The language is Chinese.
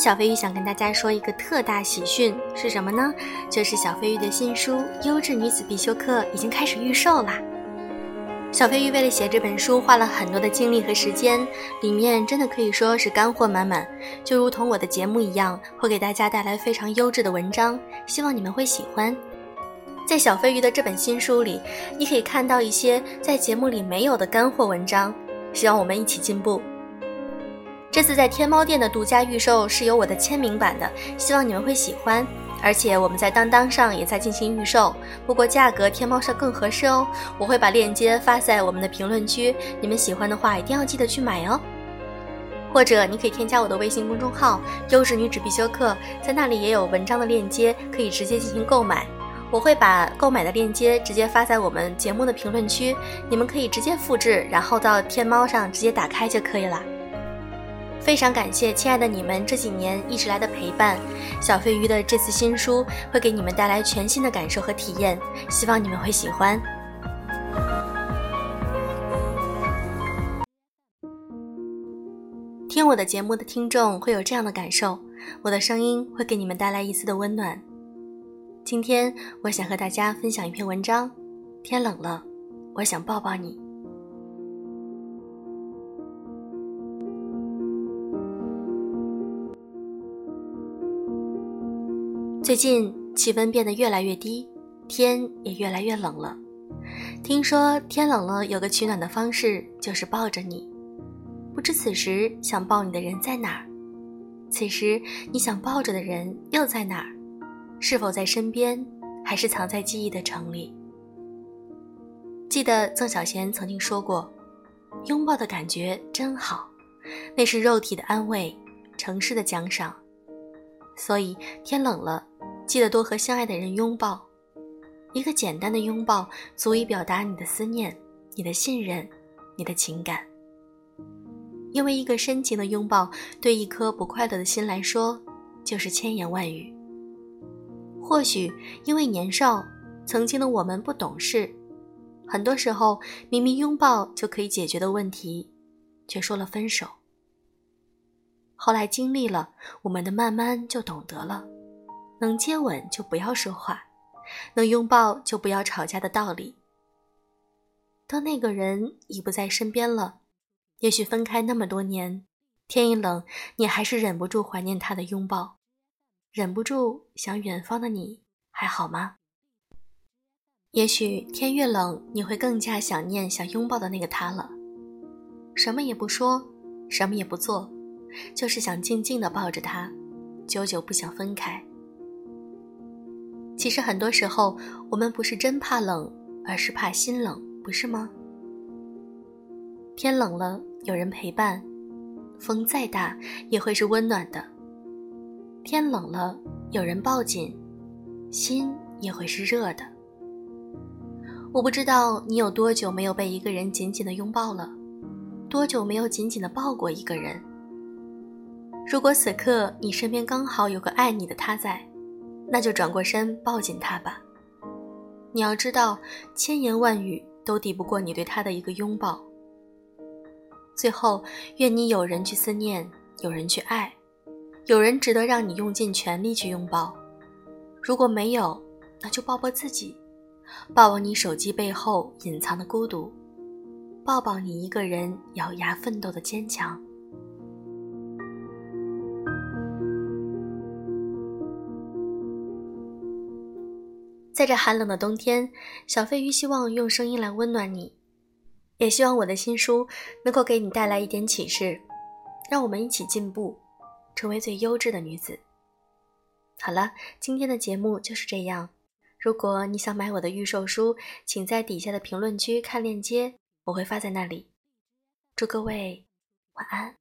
小飞鱼想跟大家说一个特大喜讯，是什么呢？就是小飞鱼的新书《优质女子必修课》已经开始预售啦。小飞鱼为了写这本书，花了很多的精力和时间，里面真的可以说是干货满满，就如同我的节目一样，会给大家带来非常优质的文章，希望你们会喜欢。在小飞鱼的这本新书里，你可以看到一些在节目里没有的干货文章，希望我们一起进步。这次在天猫店的独家预售是有我的签名版的，希望你们会喜欢。而且我们在当当上也在进行预售，不过价格天猫上更合适哦。我会把链接发在我们的评论区，你们喜欢的话一定要记得去买哦。或者你可以添加我的微信公众号“优质女子必修课”，在那里也有文章的链接，可以直接进行购买。我会把购买的链接直接发在我们节目的评论区，你们可以直接复制，然后到天猫上直接打开就可以了。非常感谢亲爱的你们这几年一直来的陪伴，小飞鱼的这次新书会给你们带来全新的感受和体验，希望你们会喜欢。听我的节目的听众会有这样的感受，我的声音会给你们带来一丝的温暖。今天我想和大家分享一篇文章，天冷了，我想抱抱你。最近气温变得越来越低，天也越来越冷了。听说天冷了有个取暖的方式，就是抱着你。不知此时想抱你的人在哪儿？此时你想抱着的人又在哪儿？是否在身边，还是藏在记忆的城里？记得曾小贤曾经说过：“拥抱的感觉真好，那是肉体的安慰，城市的奖赏。”所以天冷了。记得多和相爱的人拥抱，一个简单的拥抱足以表达你的思念、你的信任、你的情感。因为一个深情的拥抱，对一颗不快乐的心来说，就是千言万语。或许因为年少，曾经的我们不懂事，很多时候明明拥抱就可以解决的问题，却说了分手。后来经历了，我们的慢慢就懂得了。能接吻就不要说话，能拥抱就不要吵架的道理。当那个人已不在身边了，也许分开那么多年，天一冷，你还是忍不住怀念他的拥抱，忍不住想远方的你还好吗？也许天越冷，你会更加想念想拥抱的那个他了。什么也不说，什么也不做，就是想静静的抱着他，久久不想分开。其实很多时候，我们不是真怕冷，而是怕心冷，不是吗？天冷了，有人陪伴，风再大也会是温暖的。天冷了，有人抱紧，心也会是热的。我不知道你有多久没有被一个人紧紧的拥抱了，多久没有紧紧的抱过一个人。如果此刻你身边刚好有个爱你的他在。那就转过身抱紧他吧。你要知道，千言万语都抵不过你对他的一个拥抱。最后，愿你有人去思念，有人去爱，有人值得让你用尽全力去拥抱。如果没有，那就抱抱自己，抱抱你手机背后隐藏的孤独，抱抱你一个人咬牙奋斗的坚强。在这寒冷的冬天，小飞鱼希望用声音来温暖你，也希望我的新书能够给你带来一点启示，让我们一起进步，成为最优质的女子。好了，今天的节目就是这样。如果你想买我的预售书，请在底下的评论区看链接，我会发在那里。祝各位晚安。